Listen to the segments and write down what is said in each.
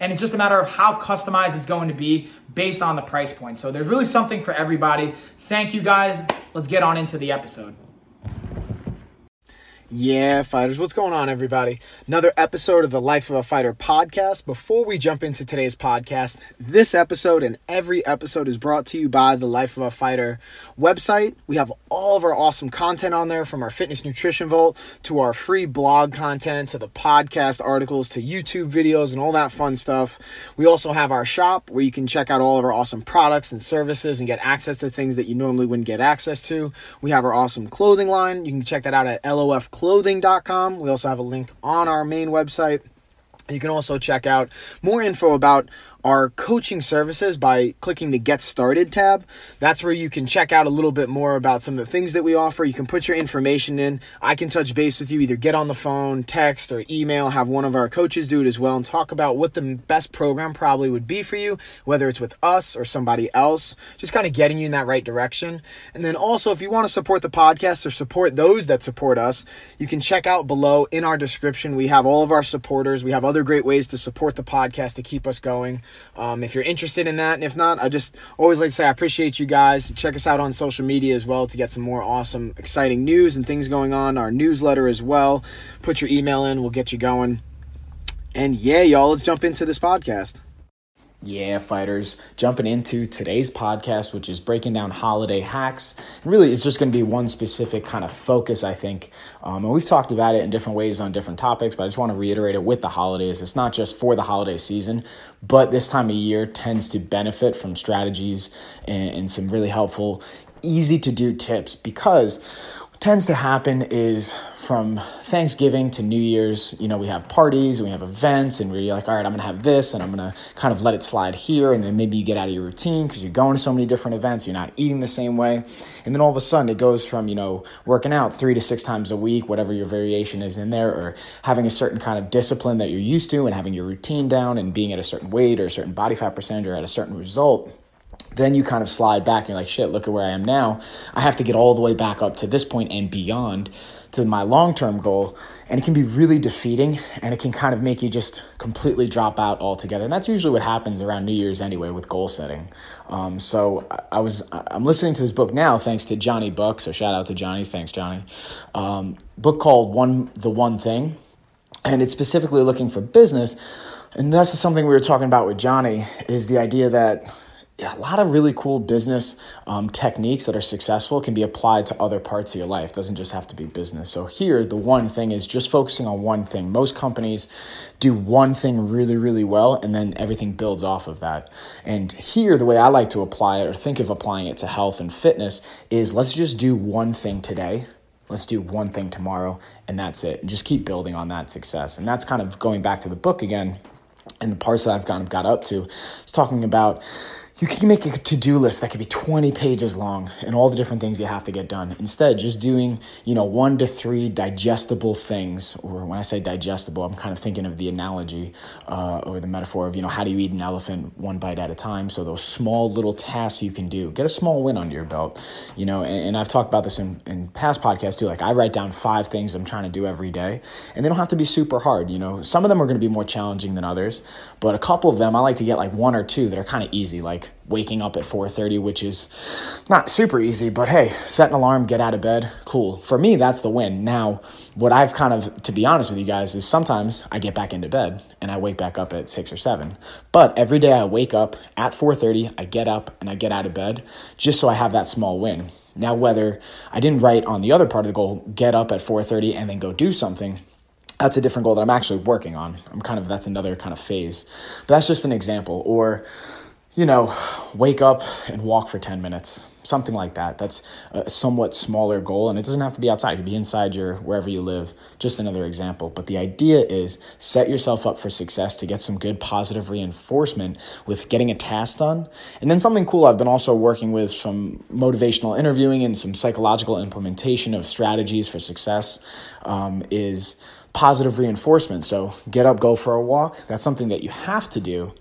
and it's just a matter of how customized it's going to be based on the price point. So there's really something for everybody. Thank you guys. Let's get on into the episode. Yeah, fighters, what's going on, everybody? Another episode of the Life of a Fighter podcast. Before we jump into today's podcast, this episode and every episode is brought to you by the Life of a Fighter website. We have all of our awesome content on there from our fitness nutrition vault to our free blog content to the podcast articles to YouTube videos and all that fun stuff. We also have our shop where you can check out all of our awesome products and services and get access to things that you normally wouldn't get access to. We have our awesome clothing line. You can check that out at LOF clothing.com. We also have a link on our main website. You can also check out more info about our coaching services by clicking the Get Started tab. That's where you can check out a little bit more about some of the things that we offer. You can put your information in. I can touch base with you, either get on the phone, text, or email, have one of our coaches do it as well, and talk about what the best program probably would be for you, whether it's with us or somebody else, just kind of getting you in that right direction. And then also, if you want to support the podcast or support those that support us, you can check out below in our description. We have all of our supporters. We have other great ways to support the podcast to keep us going. Um, if you're interested in that, and if not, I just always like to say I appreciate you guys. Check us out on social media as well to get some more awesome, exciting news and things going on. Our newsletter as well. Put your email in, we'll get you going. And yeah, y'all, let's jump into this podcast. Yeah, fighters, jumping into today's podcast, which is breaking down holiday hacks. Really, it's just going to be one specific kind of focus, I think. Um, and we've talked about it in different ways on different topics, but I just want to reiterate it with the holidays. It's not just for the holiday season, but this time of year tends to benefit from strategies and, and some really helpful, easy to do tips because tends to happen is from Thanksgiving to New Year's, you know, we have parties and we have events, and we're like, all right, I'm gonna have this, and I'm gonna kind of let it slide here, and then maybe you get out of your routine because you're going to so many different events, you're not eating the same way, and then all of a sudden it goes from, you know, working out three to six times a week, whatever your variation is in there, or having a certain kind of discipline that you're used to, and having your routine down, and being at a certain weight or a certain body fat percentage or at a certain result then you kind of slide back and you're like, shit, look at where I am now. I have to get all the way back up to this point and beyond to my long term goal. And it can be really defeating and it can kind of make you just completely drop out altogether. And that's usually what happens around New Year's anyway with goal setting. Um, so I was, I'm listening to this book now thanks to Johnny Buck. So shout out to Johnny. Thanks, Johnny. Um, book called One, The One Thing. And it's specifically looking for business. And that's something we were talking about with Johnny is the idea that yeah, a lot of really cool business um, techniques that are successful can be applied to other parts of your life. It doesn't just have to be business. So here, the one thing is just focusing on one thing. Most companies do one thing really, really well, and then everything builds off of that. And here, the way I like to apply it or think of applying it to health and fitness is let's just do one thing today. Let's do one thing tomorrow, and that's it. And just keep building on that success. And that's kind of going back to the book again and the parts that I've kind of got up to. It's talking about you can make a to-do list that could be 20 pages long and all the different things you have to get done. Instead just doing you know one to three digestible things or when i say digestible i'm kind of thinking of the analogy uh, or the metaphor of you know how do you eat an elephant one bite at a time? So those small little tasks you can do. Get a small win under your belt you know and, and i've talked about this in, in past podcasts too. Like i write down five things i'm trying to do every day and they don't have to be super hard you know. Some of them are going to be more challenging than others but a couple of them i like to get like one or two that are kind of easy. Like waking up at 4.30 which is not super easy but hey set an alarm get out of bed cool. For me that's the win. Now what i've kind of to be honest with you guys is sometimes i get back into bed and i wake back up at 6 or 7 but every day i wake up at 4.30 i get up and i get out of bed just so i have that small win. Now whether i didn't write on the other part of the goal get up at 4.30 and then go do something that's a different goal that i'm actually working on. I'm kind of that's another kind of phase. But that's just an example. Or you know, wake up and walk for 10 minutes, something like that. That's a somewhat smaller goal, and it doesn't have to be outside. It could be inside your wherever you live. Just another example. But the idea is set yourself up for success to get some good positive reinforcement with getting a task done. And then something cool I've been also working with some motivational interviewing and some psychological implementation of strategies for success um, is positive reinforcement. So get up, go for a walk. That's something that you have to do.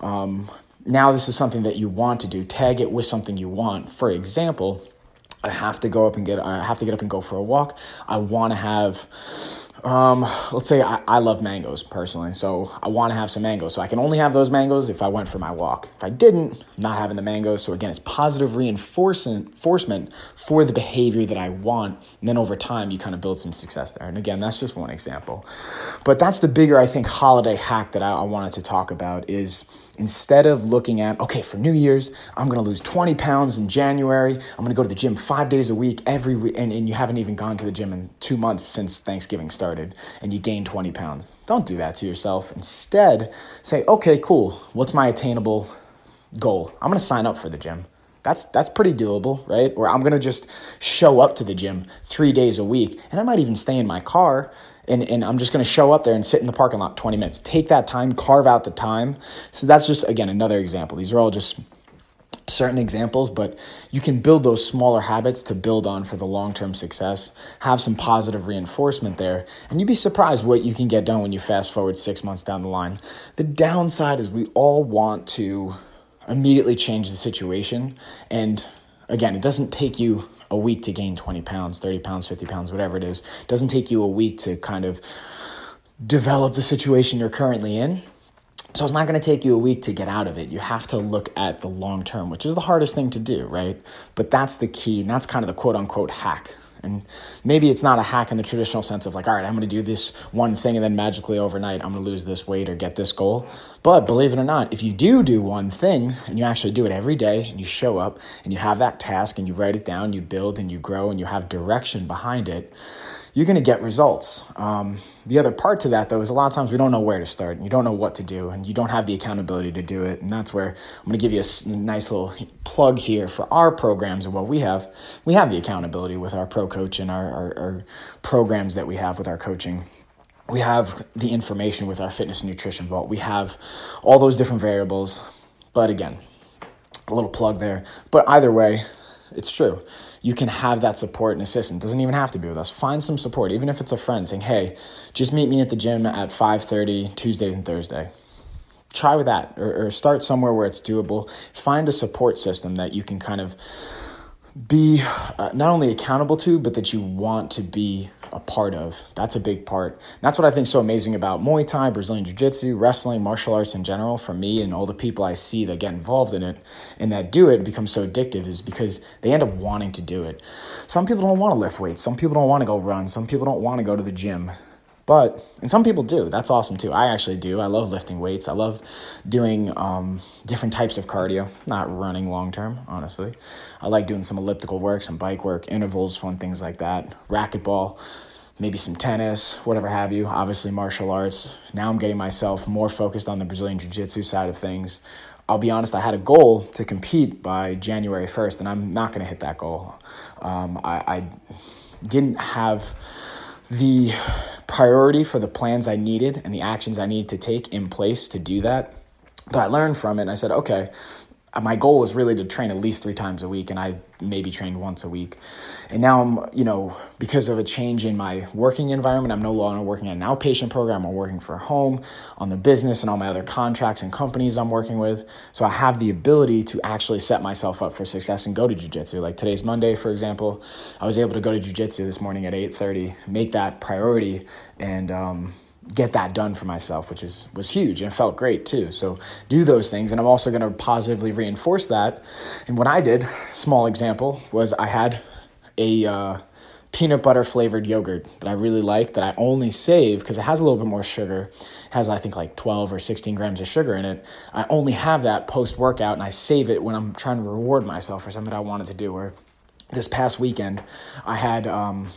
Um, now this is something that you want to do. Tag it with something you want. For example, I have to go up and get I have to get up and go for a walk. I want to have um, let's say I, I love mangoes personally, so I want to have some mangoes. So I can only have those mangoes if I went for my walk. If I didn't, not having the mangoes. So again, it's positive reinforcement for the behavior that I want. And then over time, you kind of build some success there. And again, that's just one example. But that's the bigger, I think, holiday hack that I, I wanted to talk about is instead of looking at, okay, for New Year's, I'm to lose 20 pounds in January. I'm to go to the gym five days a week every week. And, and you haven't even gone to the gym in two months since Thanksgiving started and you gain 20 pounds. Don't do that to yourself. Instead, say, okay, cool. What's my attainable goal? I'm to sign up for the gym. That's that's pretty doable, right? Or I'm gonna just show up to the gym three days a week, and I might even stay in my car and, and I'm just going to show up there and sit in the parking lot 20 minutes. Take that time, carve out the time. So that's just, again, another example. These are all just certain examples, but you can build those smaller habits to build on for the long term success. Have some positive reinforcement there, and you'd be surprised what you can get done when you fast forward six months down the line. The downside is we all want to immediately change the situation, and again, it doesn't take you a week to gain 20 pounds, 30 pounds, 50 pounds, whatever it is. It doesn't take you a week to kind of develop the situation you're currently in. So it's not going to take you a week to get out of it. You have to look at the long term, which is the hardest thing to do, right? But that's the key, and that's kind of the quote unquote hack. And maybe it's not a hack in the traditional sense of like, all right, I'm going to do this one thing and then magically overnight I'm going to lose this weight or get this goal. But believe it or not, if you do do one thing and you actually do it every day and you show up and you have that task and you write it down, you build and you grow and you have direction behind it, you're going to get results. Um, the other part to that, though, is a lot of times we don't know where to start. And you don't know what to do, and you don't have the accountability to do it. And that's where I'm going to give you a nice little plug here for our programs and what we have. We have the accountability with our pro coach and our, our, our programs that we have with our coaching we have the information with our fitness and nutrition vault. We have all those different variables. But again, a little plug there. But either way, it's true you can have that support and assistance. Doesn't even have to be with us. Find some support, even if it's a friend saying, "Hey, just meet me at the gym at 5:30 Tuesdays and Thursday." Try with that, or, or start somewhere where it's doable. Find a support system that you can kind of be uh, not only accountable to, but that you want to be a part of. That's a big part. And that's what I think so amazing about Muay Thai, Brazilian Jiu Jitsu, wrestling, martial arts in general, for me and all the people I see that get involved in it and that do it become so addictive is because they end up wanting to do it. Some people don't want to lift weights. Some people don't want to go run. Some people don't want to go to the gym. But, and some people do. That's awesome too. I actually do. I love lifting weights. I love doing um, different types of cardio, not running long term, honestly. I like doing some elliptical work, some bike work, intervals, fun things like that, racquetball, maybe some tennis, whatever have you. Obviously, martial arts. Now I'm getting myself more focused on the Brazilian Jiu Jitsu side of things. I'll be honest, I had a goal to compete by January 1st, and I'm not going to hit that goal. Um, I, I didn't have the priority for the plans I needed and the actions I needed to take in place to do that. But I learned from it and I said, okay, my goal was really to train at least three times a week and i maybe trained once a week. And now i'm you know because of a change in my working environment i'm no longer working at an outpatient program. I'm working for home on the business and all my other contracts and companies i'm working with. So i have the ability to actually set myself up for success and go to jiu-jitsu. Like today's monday for example. I was able to go to jiu-jitsu this morning at 8.30 make that priority and um, get that done for myself, which is was huge and it felt great too. So do those things, and I'm also going to positively reinforce that. And what I did, small example, was I had a uh, peanut butter flavored yogurt that I really like that I only save because it has a little bit more sugar. It has I think like 12 or 16 grams of sugar in it. I only have that post workout, and I save it when I'm trying to reward myself for something I wanted to do. Or this past weekend, I had. Um,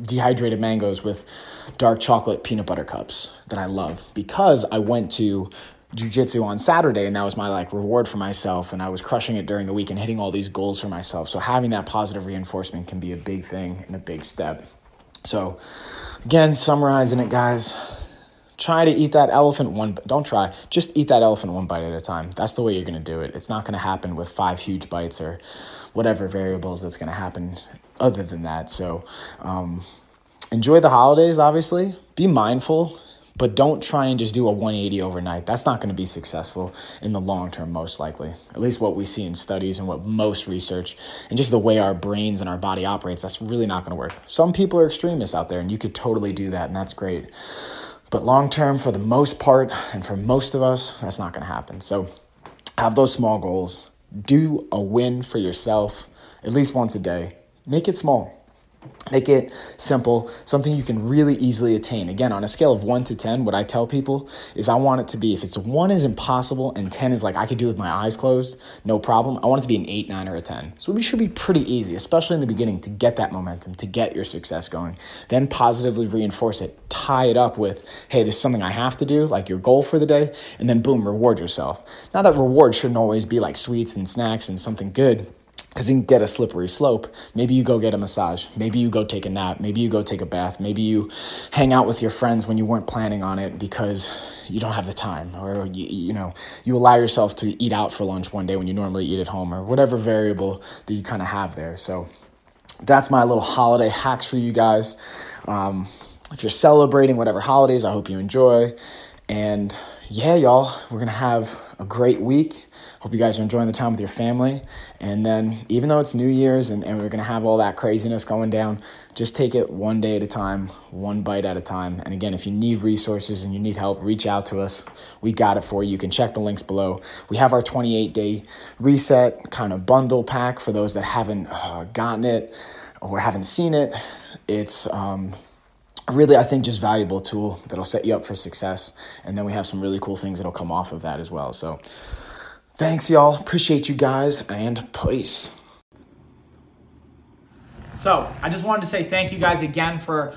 dehydrated mangoes with dark chocolate peanut butter cups that I love because I went to jujitsu on Saturday, and that was my like reward for myself. And I was crushing it during the week and hitting all these goals for myself. So having that positive reinforcement can be a big thing and a big step. So again, summarizing it, guys. Try to eat that elephant one. Don't try. Just eat that elephant one bite at a time. That's the way you're to do it. It's not to happen with five huge bites or whatever variables that's to happen other than that. So, um, enjoy the holidays. Obviously, be mindful but don't try and just do a 180 overnight. That's not going to be successful in the long term, most likely. At least what we see in studies and what most research and just the way our brains and our body operates, that's really not going to work. Some people are extremists out there, and you could totally do that, and that's great. But long term, for the most part, and for most of us, that's not going to happen. So have those small goals. Do a win for yourself at least once a day. Make it small. Make it simple, something you can really easily attain. Again, on a scale of one to 10, what I tell people is I want it to be if it's one is impossible and 10 is like I could do with my eyes closed, no problem. I want it to be an 8, 9, or a 10. So it should be pretty easy, especially in the beginning, to get that momentum, to get your success going. Then positively reinforce it, tie it up with, hey, this is something I have to do, like your goal for the day, and then boom, reward yourself. Now, that reward shouldn't always be like sweets and snacks and something good because you can get a slippery slope. Maybe you go get a massage. Maybe you go take a nap. Maybe you go take a bath. Maybe you hang out with your friends when you weren't planning on it because you don't have the time, or you, you know you allow yourself to eat out for lunch one day when you normally eat at home, or whatever variable that you kind of have there. So that's my little holiday hacks for you guys. Um, if you're celebrating whatever holidays, I hope you enjoy. And yeah, y'all, we're gonna have a great week. Hope you guys are enjoying the time with your family. And then, even though it's New Year's and, and we're going to have all that craziness going down, just take it one day at a time, one bite at a time. And again, if you need resources and you need help, reach out to us. We got it for you. You can check the links below. We have our 28 day reset kind of bundle pack for those that haven't uh, gotten it or haven't seen it. It's, um, really i think just valuable tool that'll set you up for success and then we have some really cool things that'll come off of that as well so Thanks, y'all. Appreciate you guys and peace. So, I just wanted to say thank you guys again for